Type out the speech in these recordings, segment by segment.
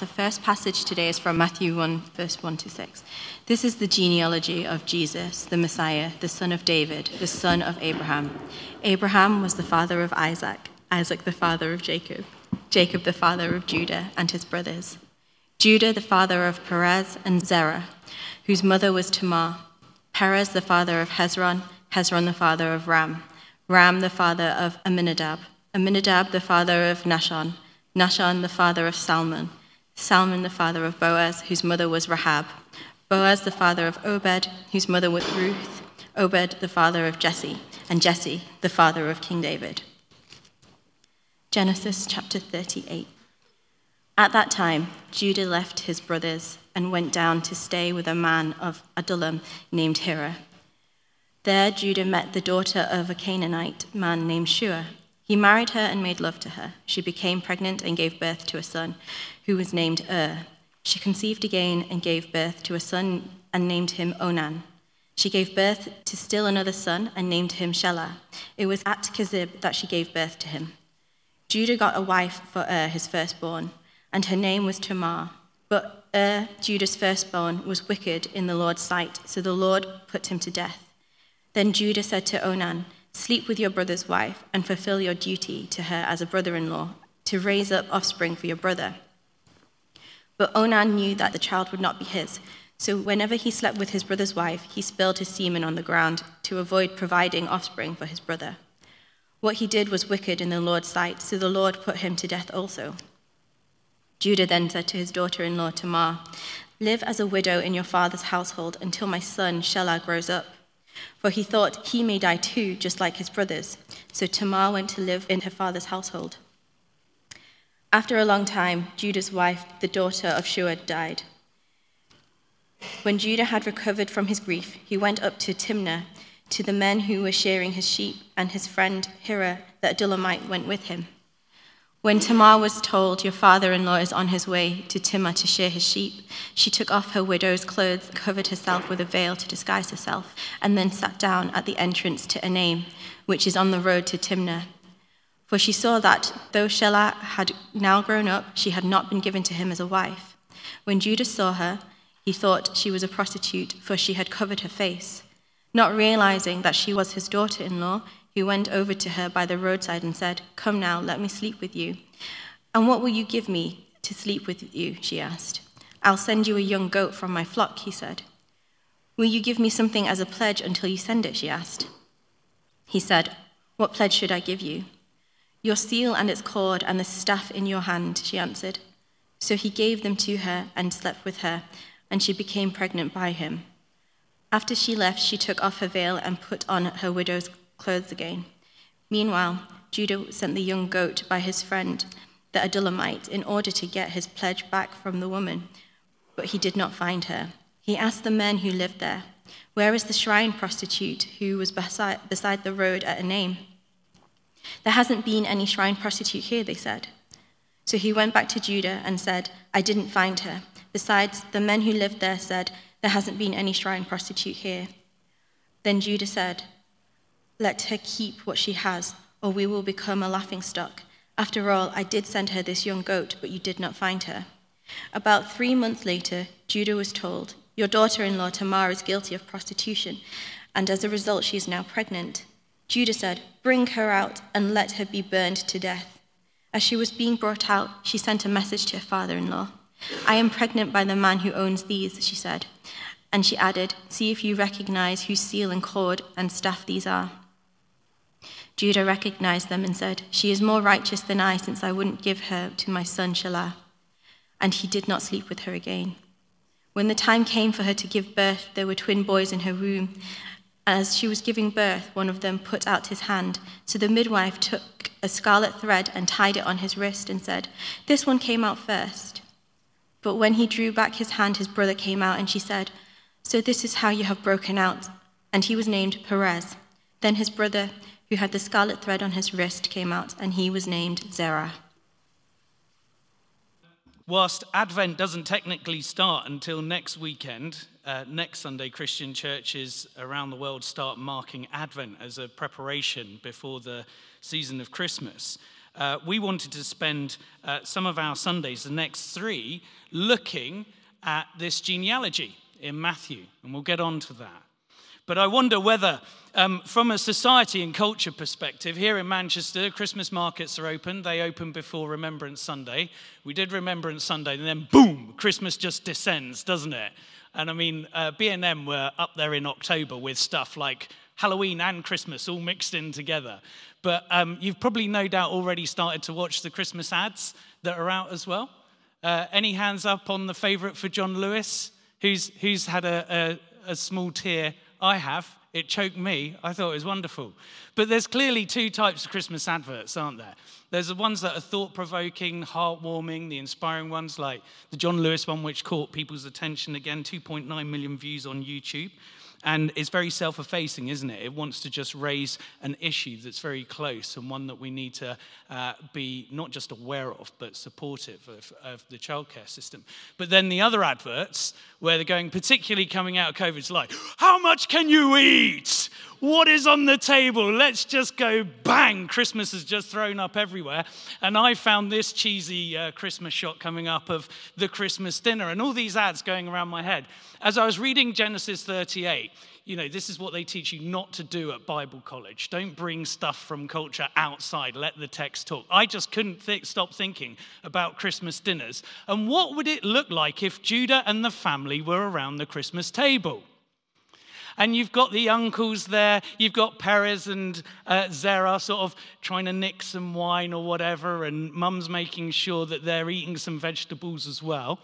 The first passage today is from Matthew 1, verse 1 to 6. This is the genealogy of Jesus, the Messiah, the son of David, the son of Abraham. Abraham was the father of Isaac, Isaac the father of Jacob, Jacob the father of Judah and his brothers, Judah the father of Perez and Zerah, whose mother was Tamar, Perez the father of Hezron, Hezron the father of Ram, Ram the father of Amminadab, Amminadab the father of Nahshon, Nahshon the father of Salmon, Salmon the father of Boaz, whose mother was Rahab, Boaz the father of Obed, whose mother was Ruth, Obed the father of Jesse, and Jesse the father of King David. Genesis chapter 38. At that time, Judah left his brothers and went down to stay with a man of Adullam named Hira. There, Judah met the daughter of a Canaanite man named Shua. He married her and made love to her. She became pregnant and gave birth to a son who was named Ur. She conceived again and gave birth to a son and named him Onan. She gave birth to still another son and named him Shelah. It was at Kezib that she gave birth to him. Judah got a wife for Ur, his firstborn, and her name was Tamar. But Ur, Judah's firstborn, was wicked in the Lord's sight, so the Lord put him to death. Then Judah said to Onan, Sleep with your brother's wife and fulfill your duty to her as a brother in law, to raise up offspring for your brother. But Onan knew that the child would not be his. So whenever he slept with his brother's wife, he spilled his semen on the ground to avoid providing offspring for his brother. What he did was wicked in the Lord's sight, so the Lord put him to death also. Judah then said to his daughter in law Tamar, Live as a widow in your father's household until my son Shelah grows up. For he thought he may die too, just like his brothers. So Tamar went to live in her father's household. After a long time, Judah's wife, the daughter of Shua, died. When Judah had recovered from his grief, he went up to Timnah to the men who were shearing his sheep, and his friend Hira, the Adullamite, went with him. When Tamar was told, Your father in law is on his way to Timnah to shear his sheep, she took off her widow's clothes, covered herself with a veil to disguise herself, and then sat down at the entrance to Enaim, which is on the road to Timnah. For she saw that, though Shelah had now grown up, she had not been given to him as a wife. When Judah saw her, he thought she was a prostitute, for she had covered her face. Not realizing that she was his daughter in law, he went over to her by the roadside and said, Come now, let me sleep with you. And what will you give me to sleep with you? she asked. I'll send you a young goat from my flock, he said. Will you give me something as a pledge until you send it? she asked. He said, What pledge should I give you? Your seal and its cord and the staff in your hand, she answered. So he gave them to her and slept with her, and she became pregnant by him. After she left, she took off her veil and put on her widow's clothes again. Meanwhile, Judah sent the young goat by his friend, the Adullamite, in order to get his pledge back from the woman, but he did not find her. He asked the men who lived there, Where is the shrine prostitute who was beside, beside the road at Enaim? There hasn't been any shrine prostitute here, they said. So he went back to Judah and said, I didn't find her. Besides, the men who lived there said, There hasn't been any shrine prostitute here. Then Judah said, Let her keep what she has, or we will become a laughing stock. After all, I did send her this young goat, but you did not find her. About three months later, Judah was told, Your daughter in law Tamar is guilty of prostitution, and as a result, she is now pregnant. Judah said, Bring her out and let her be burned to death. As she was being brought out, she sent a message to her father in law. I am pregnant by the man who owns these, she said. And she added, See if you recognize whose seal and cord and staff these are. Judah recognized them and said, She is more righteous than I, since I wouldn't give her to my son Shelah. And he did not sleep with her again. When the time came for her to give birth, there were twin boys in her womb, as she was giving birth, one of them put out his hand. So the midwife took a scarlet thread and tied it on his wrist and said, This one came out first. But when he drew back his hand, his brother came out, and she said, So this is how you have broken out. And he was named Perez. Then his brother, who had the scarlet thread on his wrist, came out, and he was named Zerah. Whilst Advent doesn't technically start until next weekend, uh, next Sunday, Christian churches around the world start marking Advent as a preparation before the season of Christmas. uh, we wanted to spend uh, some of our Sundays, the next three, looking at this genealogy in Matthew, and we'll get on to that. But I wonder whether, um, from a society and culture perspective, here in Manchester, Christmas markets are open. They open before Remembrance Sunday. We did Remembrance Sunday, and then boom, Christmas just descends, doesn't it? And I mean, uh, B&M were up there in October with stuff like Halloween and Christmas all mixed in together. But um, you've probably no doubt already started to watch the Christmas ads that are out as well. Uh, any hands up on the favourite for John Lewis? Who's, who's had a, a, a small tear? I have. It choked me. I thought it was wonderful. But there's clearly two types of Christmas adverts, aren't there? There's the ones that are thought provoking, heartwarming, the inspiring ones, like the John Lewis one, which caught people's attention again 2.9 million views on YouTube. And it's very self effacing, isn't it? It wants to just raise an issue that's very close and one that we need to uh, be not just aware of, but supportive of, of the childcare system. But then the other adverts, where they're going, particularly coming out of COVID, it's like, how much can you eat? What is on the table? Let's just go bang. Christmas is just thrown up everywhere. And I found this cheesy uh, Christmas shot coming up of the Christmas dinner and all these ads going around my head. As I was reading Genesis 38, you know, this is what they teach you not to do at Bible college. Don't bring stuff from culture outside. Let the text talk. I just couldn't th- stop thinking about Christmas dinners. And what would it look like if Judah and the family were around the Christmas table? And you've got the uncles there. You've got Perez and uh, Zerah sort of trying to nick some wine or whatever, and mum's making sure that they're eating some vegetables as well.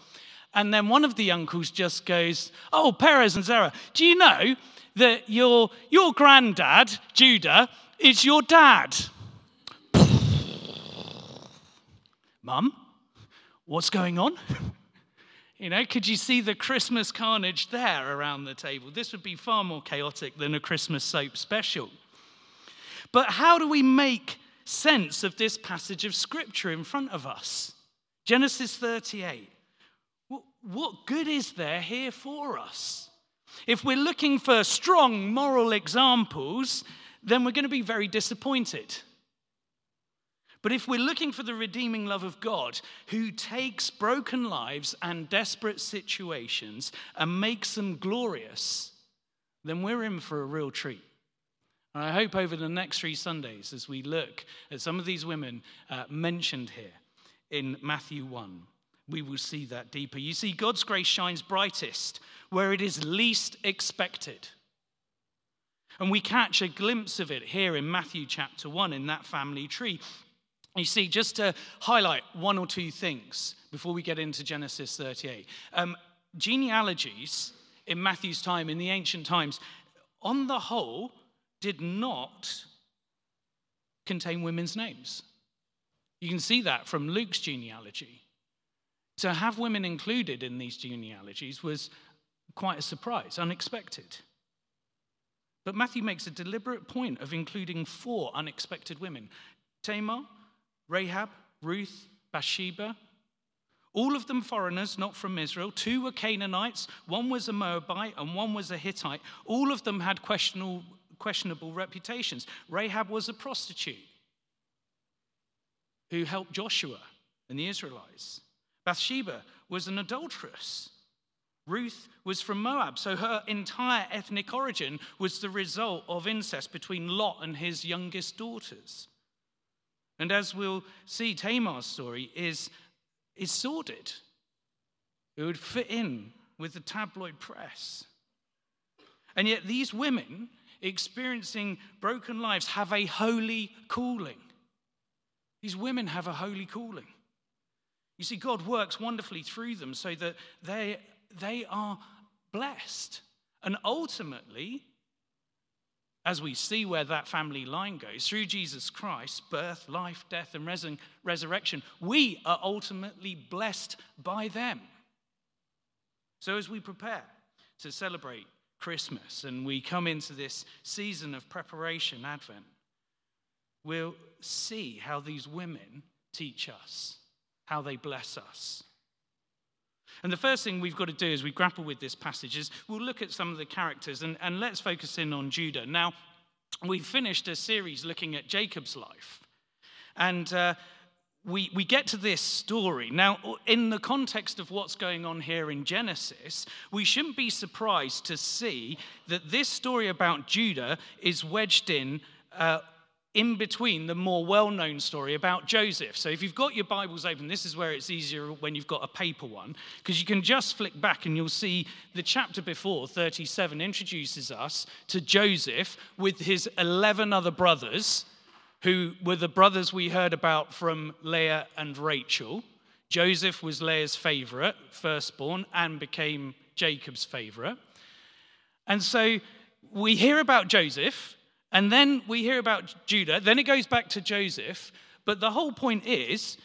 And then one of the uncles just goes, Oh, Perez and Zara, do you know that your, your granddad, Judah, is your dad? Mum, what's going on? You know, could you see the Christmas carnage there around the table? This would be far more chaotic than a Christmas soap special. But how do we make sense of this passage of scripture in front of us? Genesis 38. What good is there here for us? If we're looking for strong moral examples, then we're going to be very disappointed. But if we're looking for the redeeming love of God, who takes broken lives and desperate situations and makes them glorious, then we're in for a real treat. And I hope over the next three Sundays, as we look at some of these women uh, mentioned here in Matthew 1, we will see that deeper. You see, God's grace shines brightest where it is least expected. And we catch a glimpse of it here in Matthew chapter 1 in that family tree. You see, just to highlight one or two things before we get into Genesis 38. Um, genealogies in Matthew's time, in the ancient times, on the whole, did not contain women's names. You can see that from Luke's genealogy. To have women included in these genealogies was quite a surprise, unexpected. But Matthew makes a deliberate point of including four unexpected women Tamar, Rahab, Ruth, Bathsheba. All of them foreigners, not from Israel. Two were Canaanites, one was a Moabite, and one was a Hittite. All of them had questionable, questionable reputations. Rahab was a prostitute who helped Joshua and the Israelites. Bathsheba was an adulteress. Ruth was from Moab, so her entire ethnic origin was the result of incest between Lot and his youngest daughters. And as we'll see, Tamar's story is, is sordid. It would fit in with the tabloid press. And yet, these women experiencing broken lives have a holy calling. These women have a holy calling. You see, God works wonderfully through them so that they, they are blessed. And ultimately, as we see where that family line goes, through Jesus Christ, birth, life, death, and res- resurrection, we are ultimately blessed by them. So, as we prepare to celebrate Christmas and we come into this season of preparation, Advent, we'll see how these women teach us, how they bless us. And the first thing we've got to do as we grapple with this passage is we'll look at some of the characters and, and let's focus in on Judah. Now, we've finished a series looking at Jacob's life. And uh, we, we get to this story. Now, in the context of what's going on here in Genesis, we shouldn't be surprised to see that this story about Judah is wedged in. Uh, in between the more well known story about Joseph. So, if you've got your Bibles open, this is where it's easier when you've got a paper one, because you can just flick back and you'll see the chapter before, 37, introduces us to Joseph with his 11 other brothers who were the brothers we heard about from Leah and Rachel. Joseph was Leah's favorite, firstborn, and became Jacob's favorite. And so we hear about Joseph, and then we hear about Judah. Then it goes back to Joseph. But the whole point is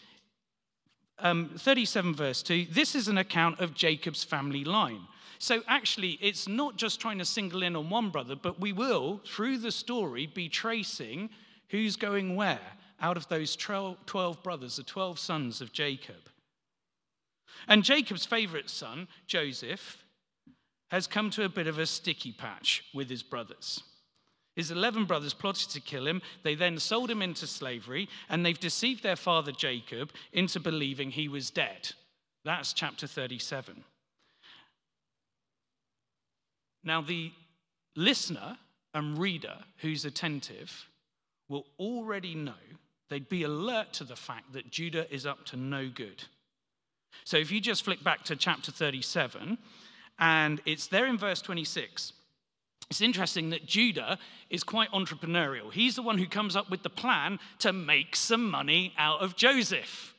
um, 37 verse 2 this is an account of Jacob's family line. So actually, it's not just trying to single in on one brother, but we will, through the story, be tracing Who's going where out of those 12 brothers, the 12 sons of Jacob? And Jacob's favorite son, Joseph, has come to a bit of a sticky patch with his brothers. His 11 brothers plotted to kill him. They then sold him into slavery, and they've deceived their father Jacob into believing he was dead. That's chapter 37. Now, the listener and reader who's attentive will already know, they'd be alert to the fact that Judah is up to no good. So if you just flick back to chapter 37, and it's there in verse 26. It's interesting that Judah is quite entrepreneurial. He's the one who comes up with the plan to make some money out of Joseph.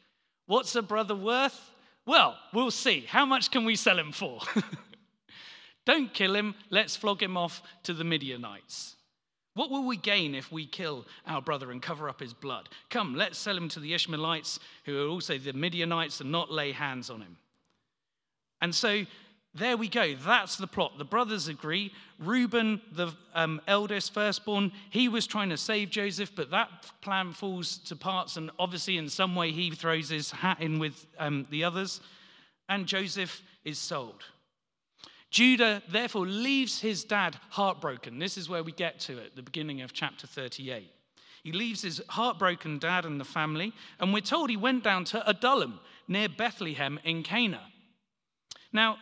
What's a brother worth? Well, we'll see. How much can we sell him for? Don't kill him. Let's flog him off to the Midianites. What will we gain if we kill our brother and cover up his blood? Come, let's sell him to the Ishmaelites, who are also the Midianites, and not lay hands on him. And so there we go. That's the plot. The brothers agree. Reuben, the um, eldest, firstborn, he was trying to save Joseph, but that plan falls to parts, and obviously, in some way, he throws his hat in with um, the others, and Joseph is sold. Judah therefore leaves his dad heartbroken. This is where we get to at the beginning of chapter 38. He leaves his heartbroken dad and the family, and we're told he went down to Adullam near Bethlehem in Canaan. Now,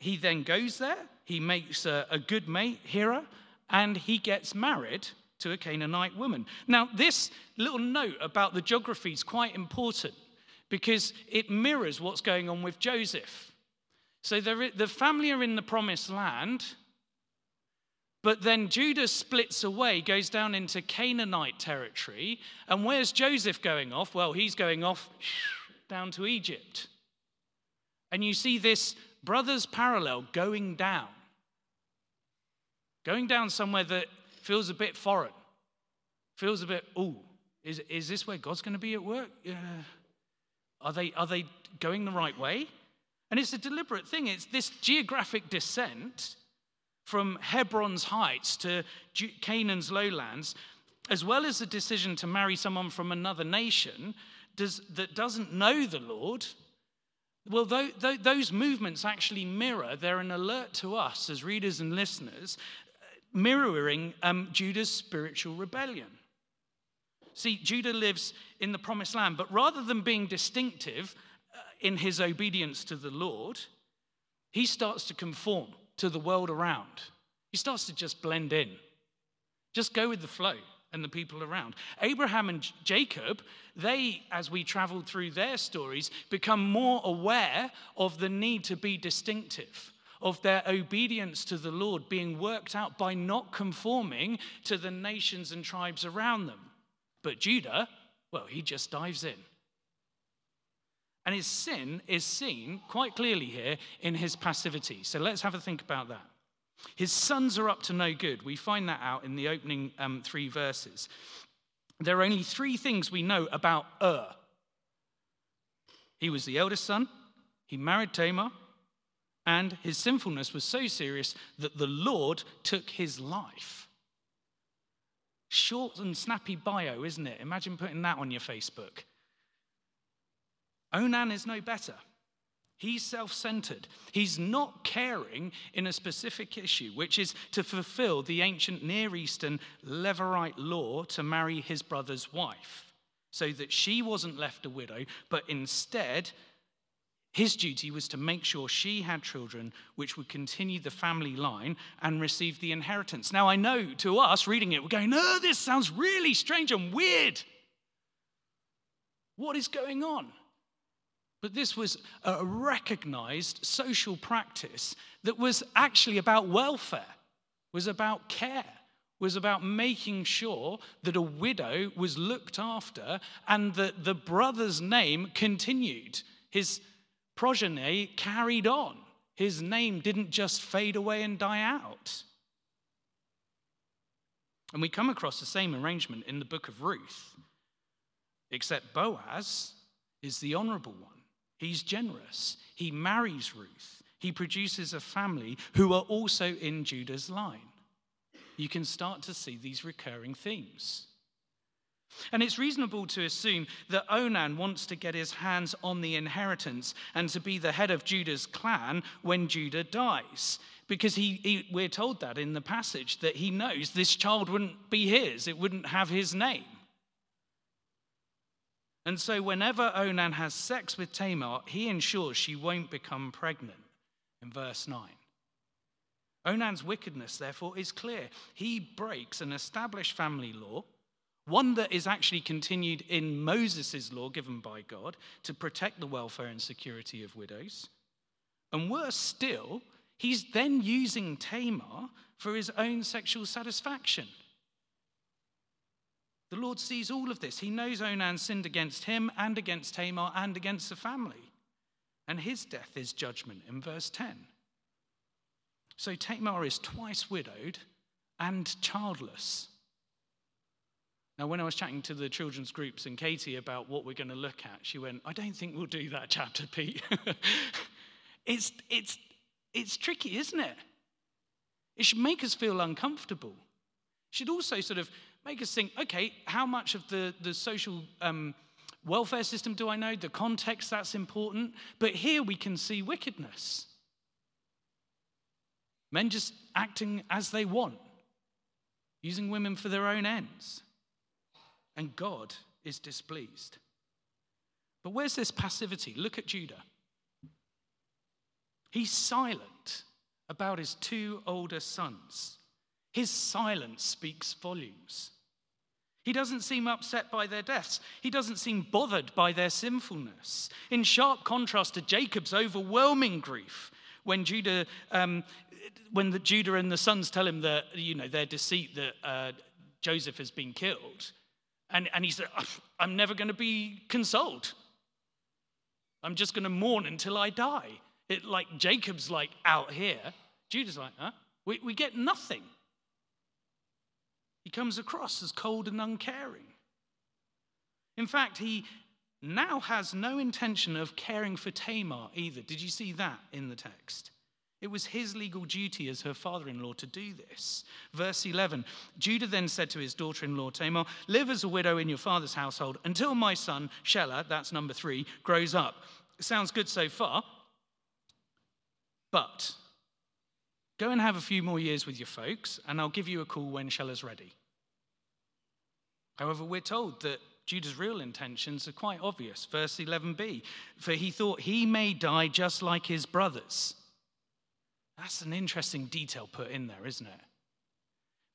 he then goes there, he makes a, a good mate, Hira, and he gets married to a Canaanite woman. Now, this little note about the geography is quite important because it mirrors what's going on with Joseph. So the family are in the promised land, but then Judah splits away, goes down into Canaanite territory. And where's Joseph going off? Well, he's going off down to Egypt. And you see this brothers parallel going down, going down somewhere that feels a bit foreign, feels a bit, oh, is, is this where God's going to be at work? Are they, are they going the right way? And it's a deliberate thing. It's this geographic descent from Hebron's heights to Canaan's lowlands, as well as the decision to marry someone from another nation does, that doesn't know the Lord. Well, th- th- those movements actually mirror, they're an alert to us as readers and listeners, mirroring um, Judah's spiritual rebellion. See, Judah lives in the promised land, but rather than being distinctive, in his obedience to the Lord, he starts to conform to the world around. He starts to just blend in, just go with the flow and the people around. Abraham and Jacob, they, as we travel through their stories, become more aware of the need to be distinctive, of their obedience to the Lord being worked out by not conforming to the nations and tribes around them. But Judah, well, he just dives in. And his sin is seen quite clearly here in his passivity. So let's have a think about that. His sons are up to no good. We find that out in the opening um, three verses. There are only three things we know about Ur. He was the eldest son, he married Tamar, and his sinfulness was so serious that the Lord took his life. Short and snappy bio, isn't it? Imagine putting that on your Facebook. Onan is no better. He's self centered. He's not caring in a specific issue, which is to fulfill the ancient Near Eastern Levirate law to marry his brother's wife. so that she wasn't left a widow, but instead, his duty was to make sure she had children which would continue the family line and receive the inheritance. Now, I know to us reading it, we're going, oh, this sounds really strange and weird. What is going on? But this was a recognized social practice that was actually about welfare, was about care, was about making sure that a widow was looked after and that the brother's name continued. His progeny carried on. His name didn't just fade away and die out. And we come across the same arrangement in the book of Ruth, except Boaz is the honorable one. He's generous. He marries Ruth. He produces a family who are also in Judah's line. You can start to see these recurring themes. And it's reasonable to assume that Onan wants to get his hands on the inheritance and to be the head of Judah's clan when Judah dies. Because he, he, we're told that in the passage that he knows this child wouldn't be his, it wouldn't have his name. And so, whenever Onan has sex with Tamar, he ensures she won't become pregnant. In verse 9. Onan's wickedness, therefore, is clear. He breaks an established family law, one that is actually continued in Moses' law given by God to protect the welfare and security of widows. And worse still, he's then using Tamar for his own sexual satisfaction. The Lord sees all of this. He knows Onan sinned against him and against Tamar and against the family. And his death is judgment in verse 10. So Tamar is twice widowed and childless. Now, when I was chatting to the children's groups and Katie about what we're going to look at, she went, I don't think we'll do that chapter, Pete. it's, it's, it's tricky, isn't it? It should make us feel uncomfortable. It should also sort of make us think okay, how much of the, the social um, welfare system do I know? The context, that's important. But here we can see wickedness. Men just acting as they want, using women for their own ends. And God is displeased. But where's this passivity? Look at Judah. He's silent about his two older sons. His silence speaks volumes. He doesn't seem upset by their deaths. He doesn't seem bothered by their sinfulness. In sharp contrast to Jacob's overwhelming grief when Judah, um, when the Judah and the sons tell him that you know their deceit that uh, Joseph has been killed, and, and he said, "I'm never going to be consoled. I'm just going to mourn until I die." It like Jacob's like out here. Judah's like, "Huh? We, we get nothing." He comes across as cold and uncaring. In fact, he now has no intention of caring for Tamar either. Did you see that in the text? It was his legal duty as her father in law to do this. Verse 11 Judah then said to his daughter in law Tamar, Live as a widow in your father's household until my son, Shelah, that's number three, grows up. Sounds good so far. But Go and have a few more years with your folks, and I'll give you a call when Shelah's ready. However, we're told that Judah's real intentions are quite obvious. Verse 11b For he thought he may die just like his brothers. That's an interesting detail put in there, isn't it?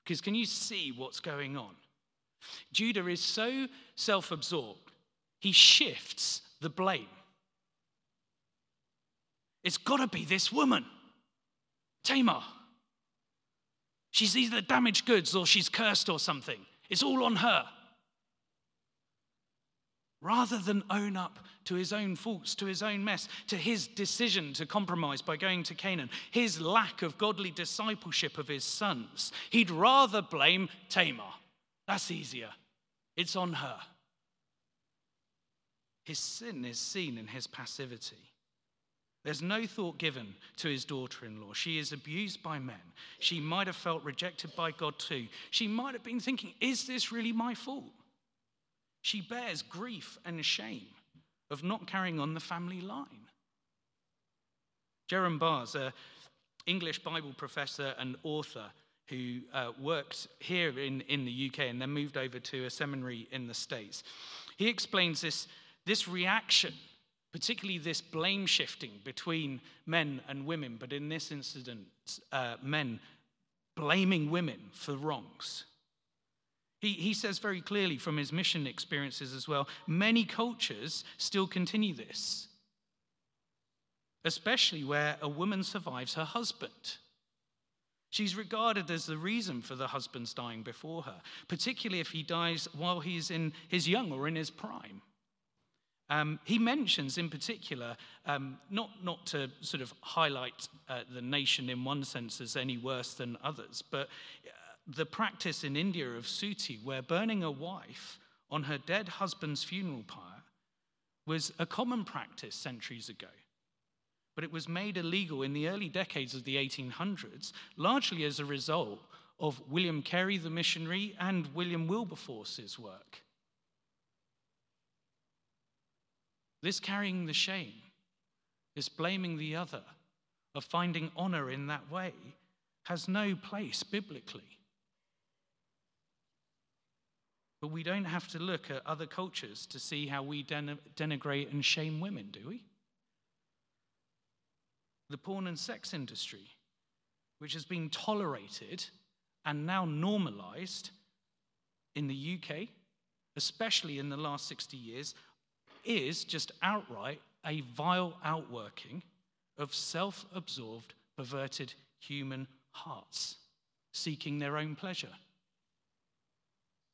Because can you see what's going on? Judah is so self absorbed, he shifts the blame. It's got to be this woman. Tamar. She's either damaged goods or she's cursed or something. It's all on her. Rather than own up to his own faults, to his own mess, to his decision to compromise by going to Canaan, his lack of godly discipleship of his sons, he'd rather blame Tamar. That's easier. It's on her. His sin is seen in his passivity. There's no thought given to his daughter in law. She is abused by men. She might have felt rejected by God too. She might have been thinking, is this really my fault? She bears grief and shame of not carrying on the family line. Jerram Barrs, an English Bible professor and author who uh, worked here in, in the UK and then moved over to a seminary in the States, He explains this, this reaction, particularly this blame shifting between men and women, but in this incident, uh, men blaming women for wrongs. He, he says very clearly from his mission experiences as well many cultures still continue this, especially where a woman survives her husband. She's regarded as the reason for the husband's dying before her, particularly if he dies while he's in his young or in his prime. Um, he mentions in particular, um, not, not to sort of highlight uh, the nation in one sense as any worse than others, but uh, the practice in India of suttee, where burning a wife on her dead husband's funeral pyre was a common practice centuries ago. But it was made illegal in the early decades of the 1800s, largely as a result of William Carey, the missionary, and William Wilberforce's work. This carrying the shame, this blaming the other, of finding honor in that way, has no place biblically. But we don't have to look at other cultures to see how we den- denigrate and shame women, do we? The porn and sex industry, which has been tolerated and now normalized in the UK, especially in the last 60 years, is just outright a vile outworking of self absorbed, perverted human hearts seeking their own pleasure.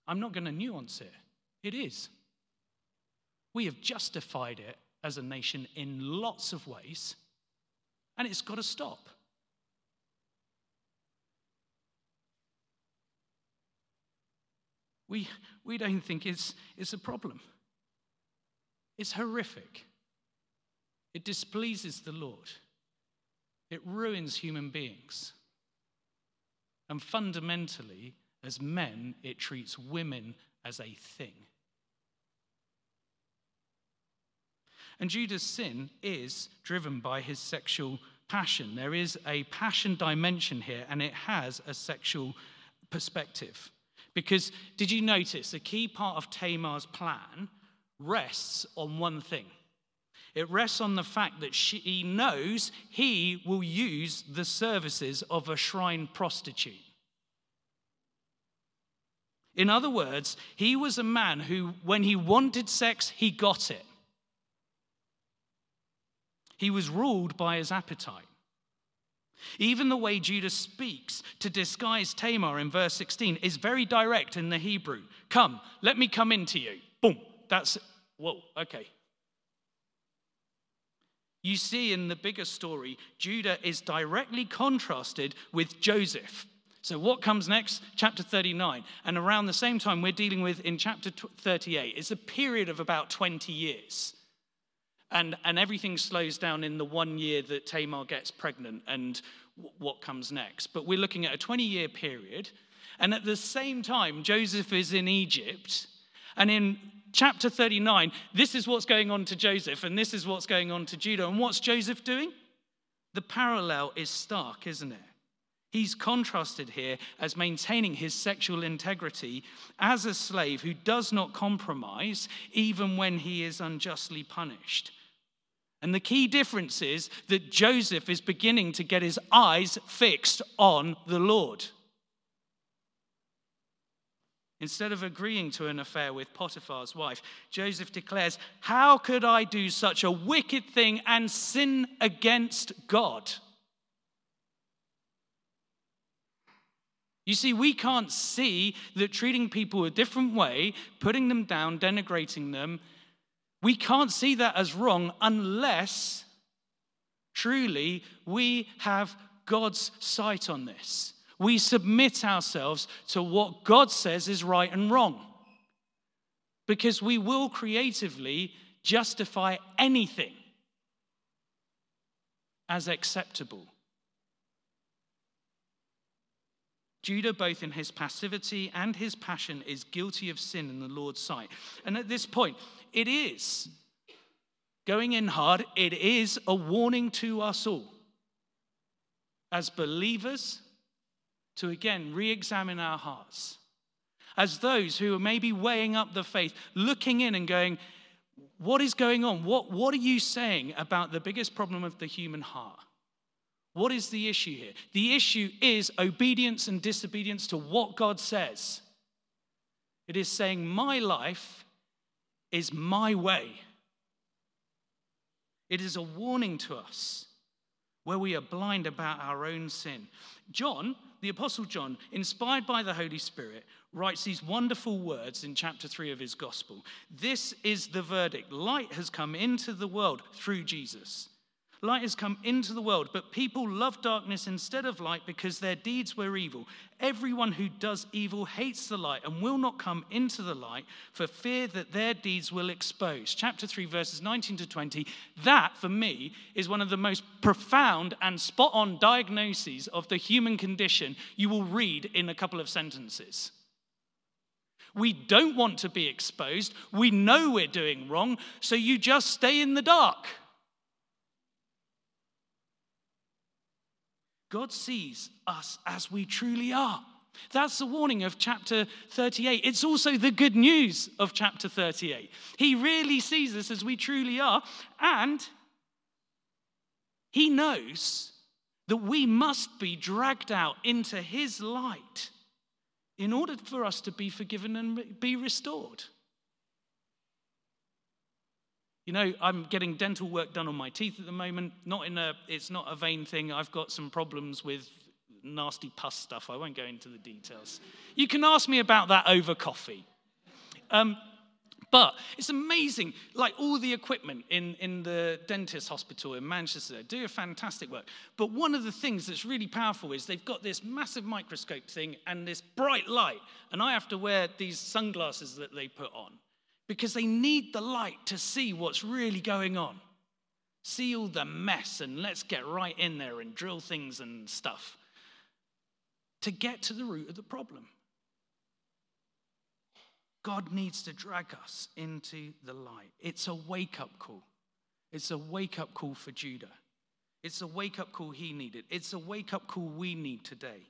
I'm not going to nuance it, it is. We have justified it as a nation in lots of ways, and it's got to stop. We, we don't think it's, it's a problem. It's horrific. It displeases the Lord. It ruins human beings. And fundamentally, as men, it treats women as a thing. And Judah's sin is driven by his sexual passion. There is a passion dimension here, and it has a sexual perspective. Because did you notice a key part of Tamar's plan rests on one thing. It rests on the fact that she knows he will use the services of a shrine prostitute. In other words, he was a man who, when he wanted sex, he got it. He was ruled by his appetite. Even the way Judah speaks to disguise Tamar in verse 16 is very direct in the Hebrew. Come, let me come into you. Boom. That's Whoa, okay. You see, in the bigger story, Judah is directly contrasted with Joseph. So, what comes next? Chapter 39. And around the same time, we're dealing with in chapter 38. It's a period of about 20 years. And, and everything slows down in the one year that Tamar gets pregnant and what comes next. But we're looking at a 20 year period. And at the same time, Joseph is in Egypt. And in chapter 39, this is what's going on to Joseph, and this is what's going on to Judah. And what's Joseph doing? The parallel is stark, isn't it? He's contrasted here as maintaining his sexual integrity as a slave who does not compromise even when he is unjustly punished. And the key difference is that Joseph is beginning to get his eyes fixed on the Lord. Instead of agreeing to an affair with Potiphar's wife, Joseph declares, How could I do such a wicked thing and sin against God? You see, we can't see that treating people a different way, putting them down, denigrating them, we can't see that as wrong unless truly we have God's sight on this we submit ourselves to what God says is right and wrong. Because we will creatively justify anything as acceptable. Judah, both in his passivity and his passion, is guilty of sin in the Lord's sight. And at this point, it is going in hard, it is a warning to us all. As believers, to again re examine our hearts. as those who are maybe weighing up the faith, looking in and going, What is going on? What, what are you saying about the biggest problem of the human heart? What is the issue here? The issue is obedience and disobedience to what God says. It is saying, My life is my way. It is a warning to us where we are blind about our own sin. John, the Apostle John, inspired by the Holy Spirit, writes these wonderful words in chapter 3 of his gospel. This is the verdict light has come into the world through Jesus. Light has come into the world, but people love darkness instead of light because their deeds were evil. Everyone who does evil hates the light and will not come into the light for fear that their deeds will expose. Chapter 3, verses 19 to 20. That, for me, is one of the most profound and spot on diagnoses of the human condition you will read in a couple of sentences. We don't want to be exposed. We know we're doing wrong, so you just stay in the dark. God sees us as we truly are. That's the warning of chapter 38. It's also the good news of chapter 38. He really sees us as we truly are, and he knows that we must be dragged out into his light in order for us to be forgiven and be restored. You know, I'm getting dental work done on my teeth at the moment. Not in a, it's not a vain thing. I've got some problems with nasty pus stuff. I won't go into the details. You can ask me about that over coffee. Um, but it's amazing, like all the equipment in, in the dentist hospital in Manchester, they do a fantastic work. But one of the things that's really powerful is they've got this massive microscope thing and this bright light. And I have to wear these sunglasses that they put on because they need the light to see what's really going on. See all the mess, and let's get right in there and drill things and stuff to get to the root of the problem. God needs to drag us into the light. It's a wake up call. It's a wake up call for Judah. It's a wake up call he needed. It's a wake up call we need today.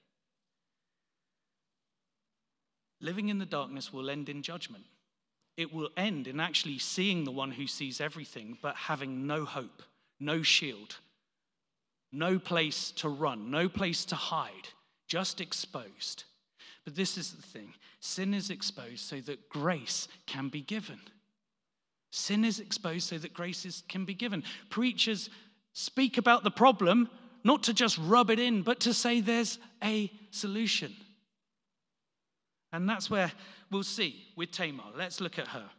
Living in the darkness will end in judgment it will end in actually seeing the one who sees everything, but having no hope, no shield, no place to run, no place to hide, just exposed. But this is the thing sin is exposed so that grace can be given. Sin is exposed so that grace is, can be given. Preachers speak about the problem, not to just rub it in, but to say there's a solution. And that's where we'll see with Tamar. Let's look at her.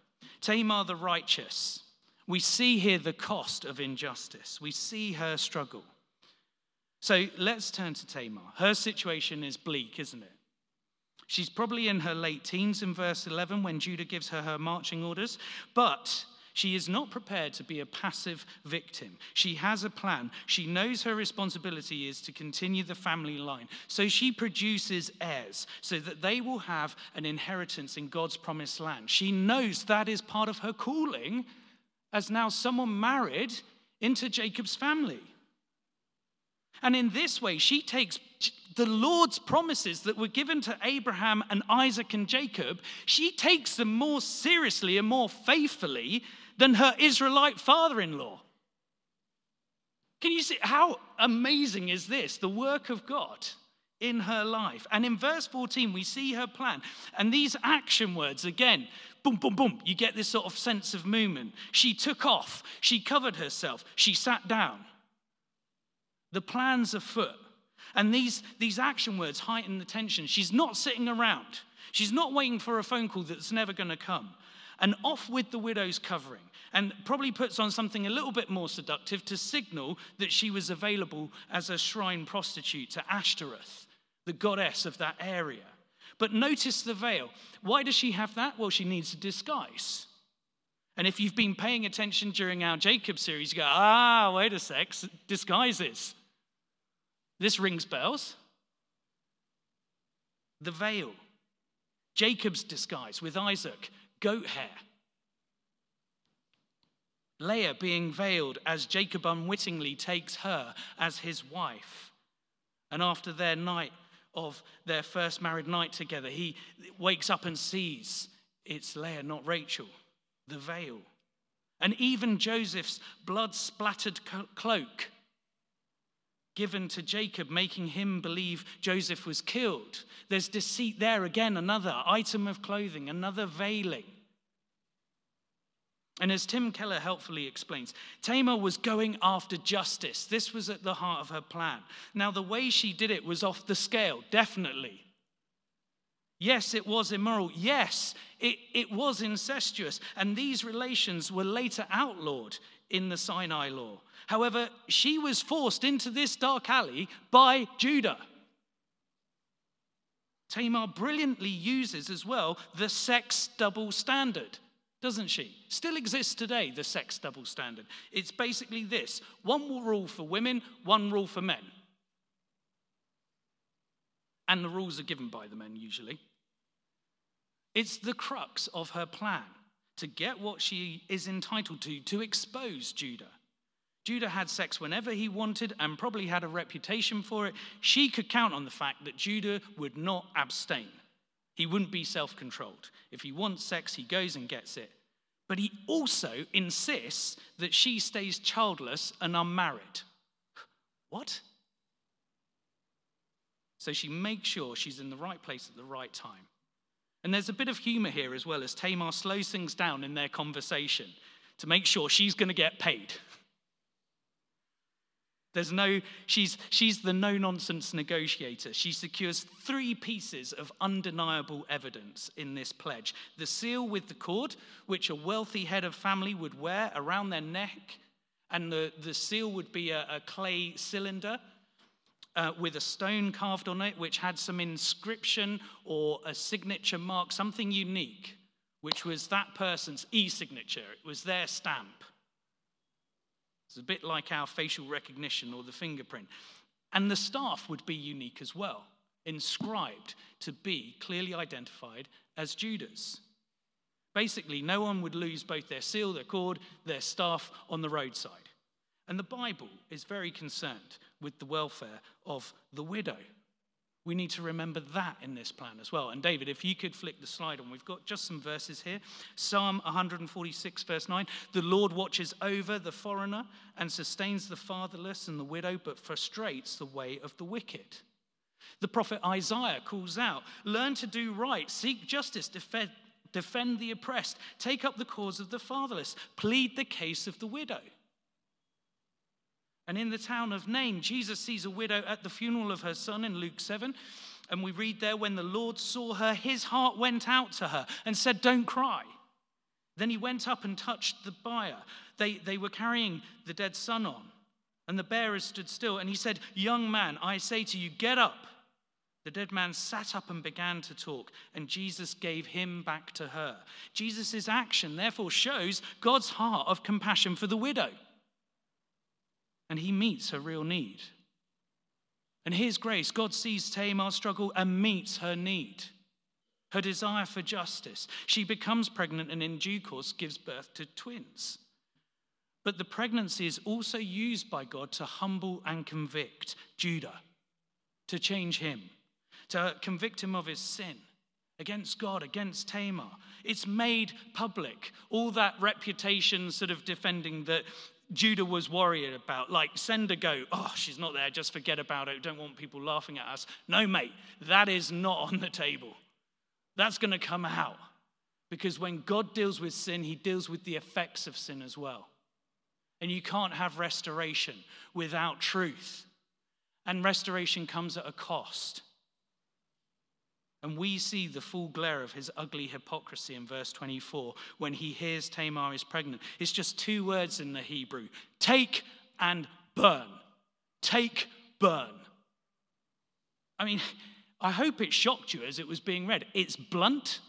Tamar the righteous. We see here the cost of injustice, we see her struggle. So let's turn to Tamar. Her situation is bleak, isn't it? She's probably in her late teens in verse 11 when Judah gives her her marching orders, but she is not prepared to be a passive victim. She has a plan. She knows her responsibility is to continue the family line. So she produces heirs so that they will have an inheritance in God's promised land. She knows that is part of her calling as now someone married into Jacob's family. And in this way, she takes the Lord's promises that were given to Abraham and Isaac and Jacob, she takes them more seriously and more faithfully than her Israelite father in law. Can you see how amazing is this? The work of God in her life. And in verse 14, we see her plan. And these action words, again, boom, boom, boom, you get this sort of sense of movement. She took off, she covered herself, she sat down. The plan's afoot. And these, these action words heighten the tension. She's not sitting around. She's not waiting for a phone call that's never going to come and off with the widow's covering, and probably puts on something a little bit more seductive to signal that she was available as a shrine prostitute to Ashtoreth, the goddess of that area. But notice the veil. Why does she have that? Well, she needs a disguise. And if you've been paying attention during our Jacob series, you go, ah, wait a sec, disguises. This rings bells. The veil. Jacob's disguise with Isaac goat hair. Leah being veiled as Jacob unwittingly takes her as his wife. And after their night of their first married night together. He wakes up and sees it's Leah, not Rachel, the veil. And even Joseph's blood splattered cloak given to Jacob, making him believe Joseph was killed. There's deceit there again, another item of clothing, another veiling. And as Tim Keller helpfully explains, Tamar was going after justice. This was at the heart of her plan. Now, the way she did it was off the scale, definitely. Yes, it was immoral. Yes, it, it was incestuous. And these relations were later outlawed in the Sinai law. However, she was forced into this dark alley by Judah. Tamar brilliantly uses as well the sex double standard, doesn't she? Still exists today, the sex double standard. It's basically this one rule for women, one rule for men. And the rules are given by the men usually. It's the crux of her plan to get what she is entitled to, to expose Judah. Judah had sex whenever he wanted and probably had a reputation for it. She could count on the fact that Judah would not abstain. He wouldn't be self controlled. If he wants sex, he goes and gets it. But he also insists that she stays childless and unmarried. What? So she makes sure she's in the right place at the right time. And there's a bit of humor here as well as Tamar slows things down in their conversation to make sure she's going to get paid. There's no, she's, she's the no nonsense negotiator. She secures three pieces of undeniable evidence in this pledge the seal with the cord, which a wealthy head of family would wear around their neck, and the, the seal would be a, a clay cylinder uh, with a stone carved on it, which had some inscription or a signature mark, something unique, which was that person's e signature. It was their stamp. It's a bit like our facial recognition or the fingerprint. And the staff would be unique as well, inscribed to be clearly identified as Judah's. Basically, no one would lose both their seal, their cord, their staff on the roadside. And the Bible is very concerned with the welfare of the widow. We need to remember that in this plan as well. And David, if you could flick the slide on, we've got just some verses here. Psalm 146, verse 9 The Lord watches over the foreigner and sustains the fatherless and the widow, but frustrates the way of the wicked. The prophet Isaiah calls out Learn to do right, seek justice, defend, defend the oppressed, take up the cause of the fatherless, plead the case of the widow. And in the town of Nain, Jesus sees a widow at the funeral of her son in Luke 7. And we read there, when the Lord saw her, his heart went out to her and said, Don't cry. Then he went up and touched the bier. They, they were carrying the dead son on, and the bearers stood still. And he said, Young man, I say to you, get up. The dead man sat up and began to talk, and Jesus gave him back to her. Jesus' action, therefore, shows God's heart of compassion for the widow and he meets her real need. And his grace, God sees Tamar's struggle and meets her need, her desire for justice. She becomes pregnant and in due course gives birth to twins. But the pregnancy is also used by God to humble and convict Judah, to change him, to convict him of his sin against God, against Tamar. It's made public. All that reputation sort of defending that Judah was worried about. Like, send a goat. Oh, she's not there. Just forget about it. Don't want people laughing at us. No, mate, that is not on the table. That's going to come out. Because when God deals with sin, he deals with the effects of sin as well. And you can't have restoration without truth. And restoration comes at a cost. And we see the full glare of his ugly hypocrisy in verse 24 when he hears Tamar is pregnant. It's just two words in the Hebrew take and burn. Take, burn. I mean, I hope it shocked you as it was being read. It's blunt,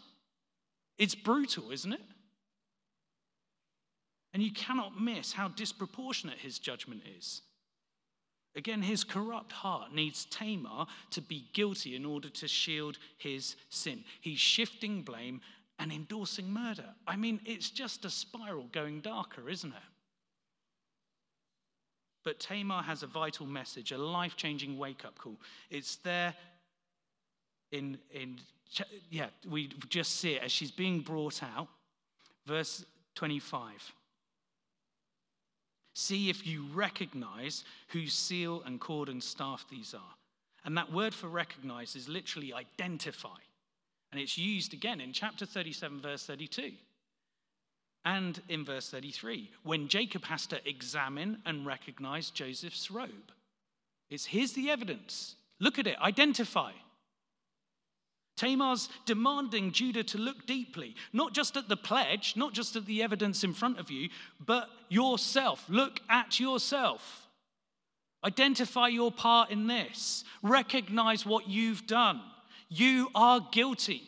it's brutal, isn't it? And you cannot miss how disproportionate his judgment is. Again, his corrupt heart needs Tamar to be guilty in order to shield his sin. He's shifting blame and endorsing murder. I mean, it's just a spiral going darker, isn't it? But Tamar has a vital message, a life changing wake up call. It's there in, in yeah, we just see it as she's being brought out. Verse 25. See if you recognize whose seal and cord and staff these are. And that word for recognize is literally identify. And it's used again in chapter 37, verse 32. And in verse 33, when Jacob has to examine and recognize Joseph's robe. It's here's the evidence. Look at it, identify. Tamar's demanding Judah to look deeply, not just at the pledge, not just at the evidence in front of you, but yourself. Look at yourself. Identify your part in this. Recognize what you've done. You are guilty.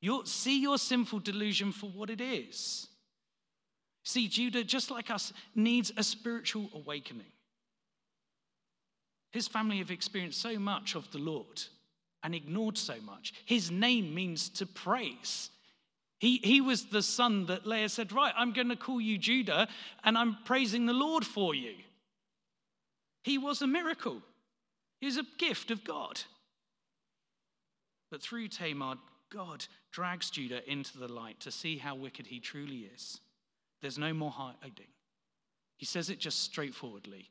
You'll see your sinful delusion for what it is. See, Judah, just like us, needs a spiritual awakening. His family have experienced so much of the Lord and ignored so much. His name means to praise. He, he was the son that Leah said, Right, I'm going to call you Judah, and I'm praising the Lord for you. He was a miracle, he was a gift of God. But through Tamar, God drags Judah into the light to see how wicked he truly is. There's no more hiding. He says it just straightforwardly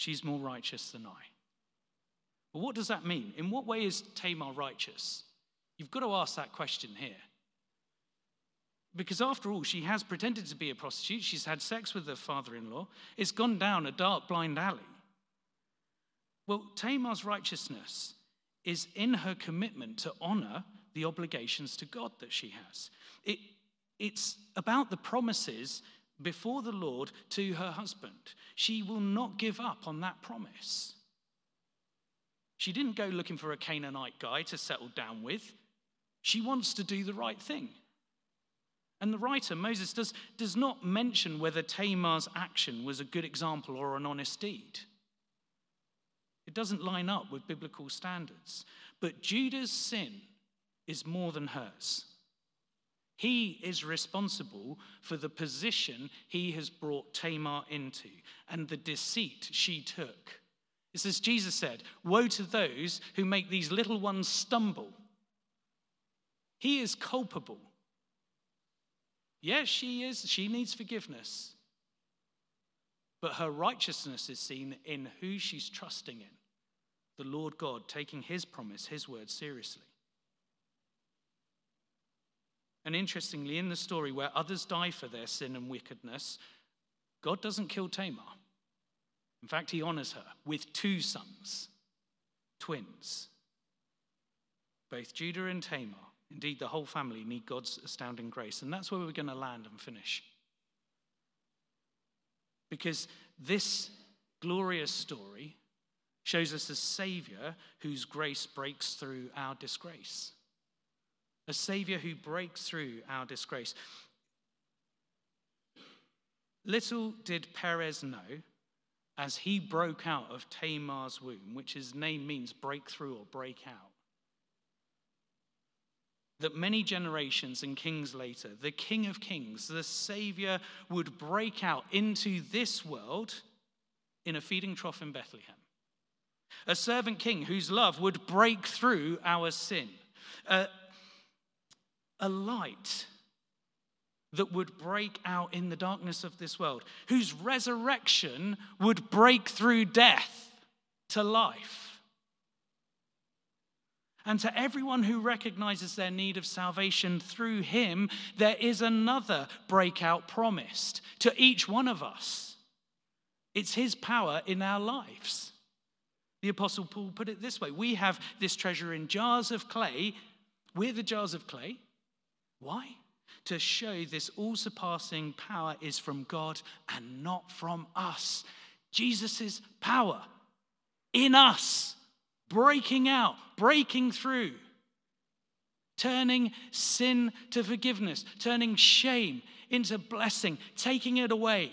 She's more righteous than I. But what does that mean? In what way is Tamar righteous? You've got to ask that question here. Because after all, she has pretended to be a prostitute. She's had sex with her father in law. It's gone down a dark, blind alley. Well, Tamar's righteousness is in her commitment to honor the obligations to God that she has. It, it's about the promises before the Lord to her husband. She will not give up on that promise. She didn't go looking for a Canaanite guy to settle down with. She wants to do the right thing. And the writer, Moses, does, does not mention whether Tamar's action was a good example or an honest deed. It doesn't line up with biblical standards. But Judah's sin is more than hers. He is responsible for the position he has brought Tamar into and the deceit she took. It's as Jesus said Woe to those who make these little ones stumble. He is culpable. Yes, she is. She needs forgiveness. But her righteousness is seen in who she's trusting in the Lord God, taking his promise, his word seriously. And interestingly, in the story where others die for their sin and wickedness, God doesn't kill Tamar. In fact, he honors her with two sons, twins. Both Judah and Tamar, indeed the whole family, need God's astounding grace. And that's where we're going to land and finish. Because this glorious story shows us a Savior whose grace breaks through our disgrace. A Savior who breaks through our disgrace. Little did Perez know as he broke out of Tamar's womb, which his name means breakthrough or break out, that many generations and kings later, the King of Kings, the Savior, would break out into this world in a feeding trough in Bethlehem. A servant king whose love would break through our sin. A, a light that would break out in the darkness of this world, whose resurrection would break through death to life. And to everyone who recognizes their need of salvation through him, there is another breakout promised to each one of us. It's his power in our lives. The Apostle Paul put it this way We have this treasure in jars of clay. We're the jars of clay. Why? To show this all surpassing power is from God and not from us. Jesus' power in us, breaking out, breaking through, turning sin to forgiveness, turning shame into blessing, taking it away.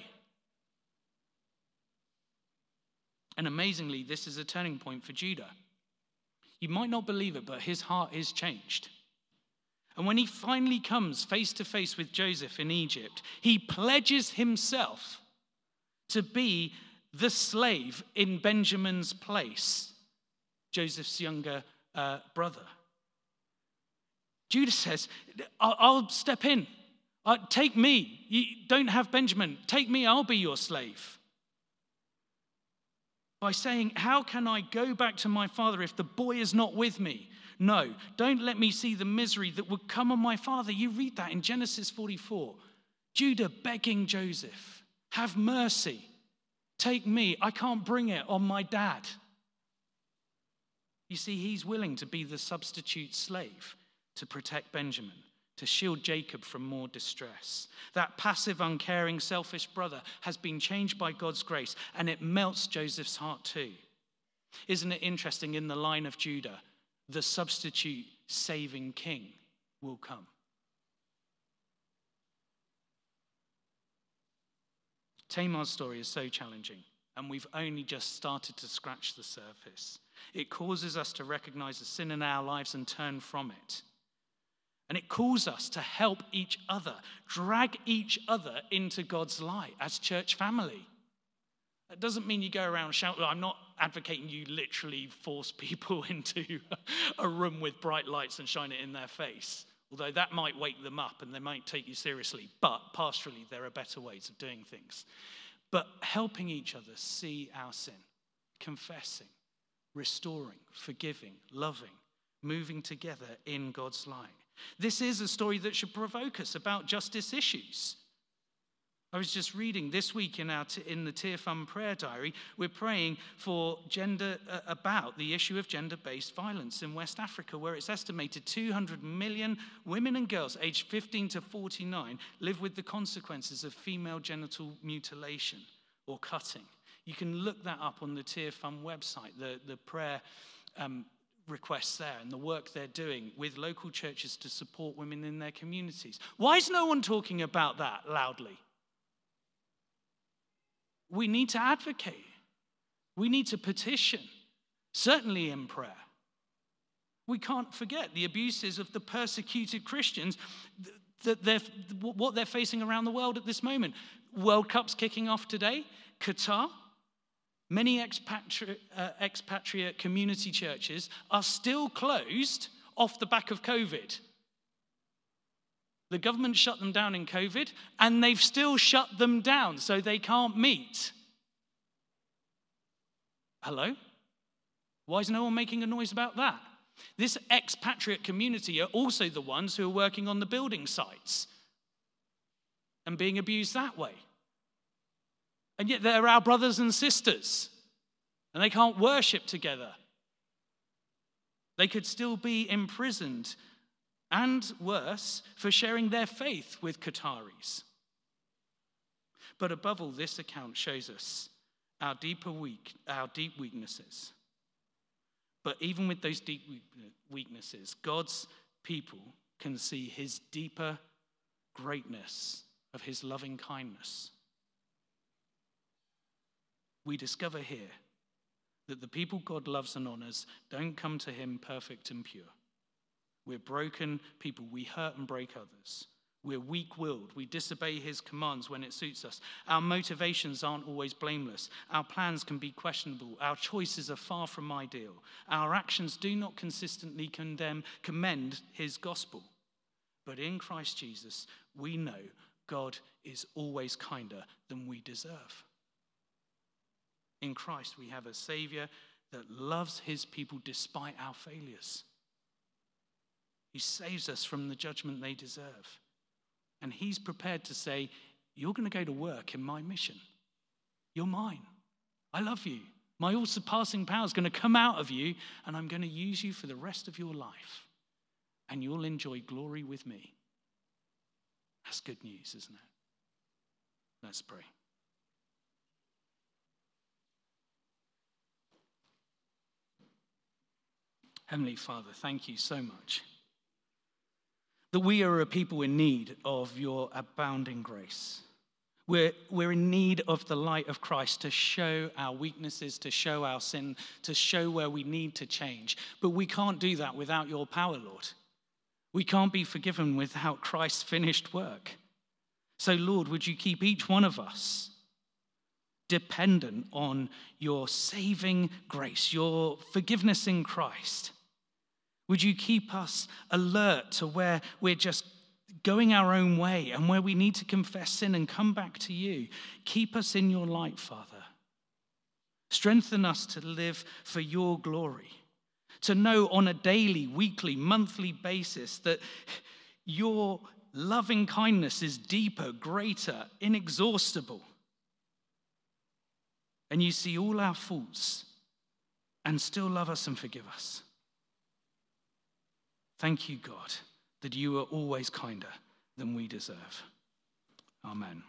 And amazingly, this is a turning point for Judah. You might not believe it, but his heart is changed. And when he finally comes face to face with Joseph in Egypt, he pledges himself to be the slave in Benjamin's place. Joseph's younger uh, brother. Judah says, I'll, step in. Uh, take me. You don't have Benjamin. Take me. I'll be your slave. By saying, How can I go back to my father if the boy is not with me? No, don't let me see the misery that would come on my father. You read that in Genesis 44. Judah begging Joseph, Have mercy. Take me. I can't bring it on my dad. You see, he's willing to be the substitute slave to protect Benjamin, to shield Jacob from more distress. That passive, uncaring, selfish brother has been changed by God's grace, and it melts Joseph's heart too. Isn't it interesting in the line of Judah, the substitute saving king will come? Tamar's story is so challenging, and we've only just started to scratch the surface. It causes us to recognize the sin in our lives and turn from it. And it calls us to help each other, drag each other into God's light as church family. That doesn't mean you go around shouting, I'm not advocating you literally force people into a room with bright lights and shine it in their face, although that might wake them up and they might take you seriously. But pastorally, there are better ways of doing things. But helping each other see our sin, confessing, restoring, forgiving, loving, moving together in God's light. This is a story that should provoke us about justice issues. I was just reading this week in, our in the Tear prayer diary, we're praying for gender, uh, about the issue of gender based violence in West Africa, where it's estimated 200 million women and girls aged 15 to 49 live with the consequences of female genital mutilation or cutting. You can look that up on the Tear website, the, the prayer um, requests there and the work they're doing with local churches to support women in their communities. Why is no one talking about that loudly? We need to advocate, we need to petition, certainly in prayer. We can't forget the abuses of the persecuted Christians that they're, what they're facing around the world at this moment. World Cup's kicking off today, Qatar. Many expatri- uh, expatriate community churches are still closed off the back of COVID. The government shut them down in COVID, and they've still shut them down so they can't meet. Hello? Why is no one making a noise about that? This expatriate community are also the ones who are working on the building sites and being abused that way. And yet they're our brothers and sisters, and they can't worship together. They could still be imprisoned and worse, for sharing their faith with Qataris. But above all, this account shows us our deeper weak, our deep weaknesses. But even with those deep weaknesses, God's people can see his deeper greatness of his loving kindness. We discover here that the people God loves and honors don't come to him perfect and pure. We're broken people. We hurt and break others. We're weak willed. We disobey his commands when it suits us. Our motivations aren't always blameless. Our plans can be questionable. Our choices are far from ideal. Our actions do not consistently condemn, commend his gospel. But in Christ Jesus, we know God is always kinder than we deserve. In Christ, we have a Savior that loves his people despite our failures. He saves us from the judgment they deserve. And He's prepared to say, You're going to go to work in my mission. You're mine. I love you. My all surpassing power is going to come out of you, and I'm going to use you for the rest of your life. And you'll enjoy glory with me. That's good news, isn't it? Let's pray. Heavenly Father, thank you so much that we are a people in need of your abounding grace. We're, we're in need of the light of Christ to show our weaknesses, to show our sin, to show where we need to change. But we can't do that without your power, Lord. We can't be forgiven without Christ's finished work. So, Lord, would you keep each one of us dependent on your saving grace, your forgiveness in Christ? Would you keep us alert to where we're just going our own way and where we need to confess sin and come back to you? Keep us in your light, Father. Strengthen us to live for your glory, to know on a daily, weekly, monthly basis that your loving kindness is deeper, greater, inexhaustible. And you see all our faults and still love us and forgive us. Thank you, God, that you are always kinder than we deserve. Amen.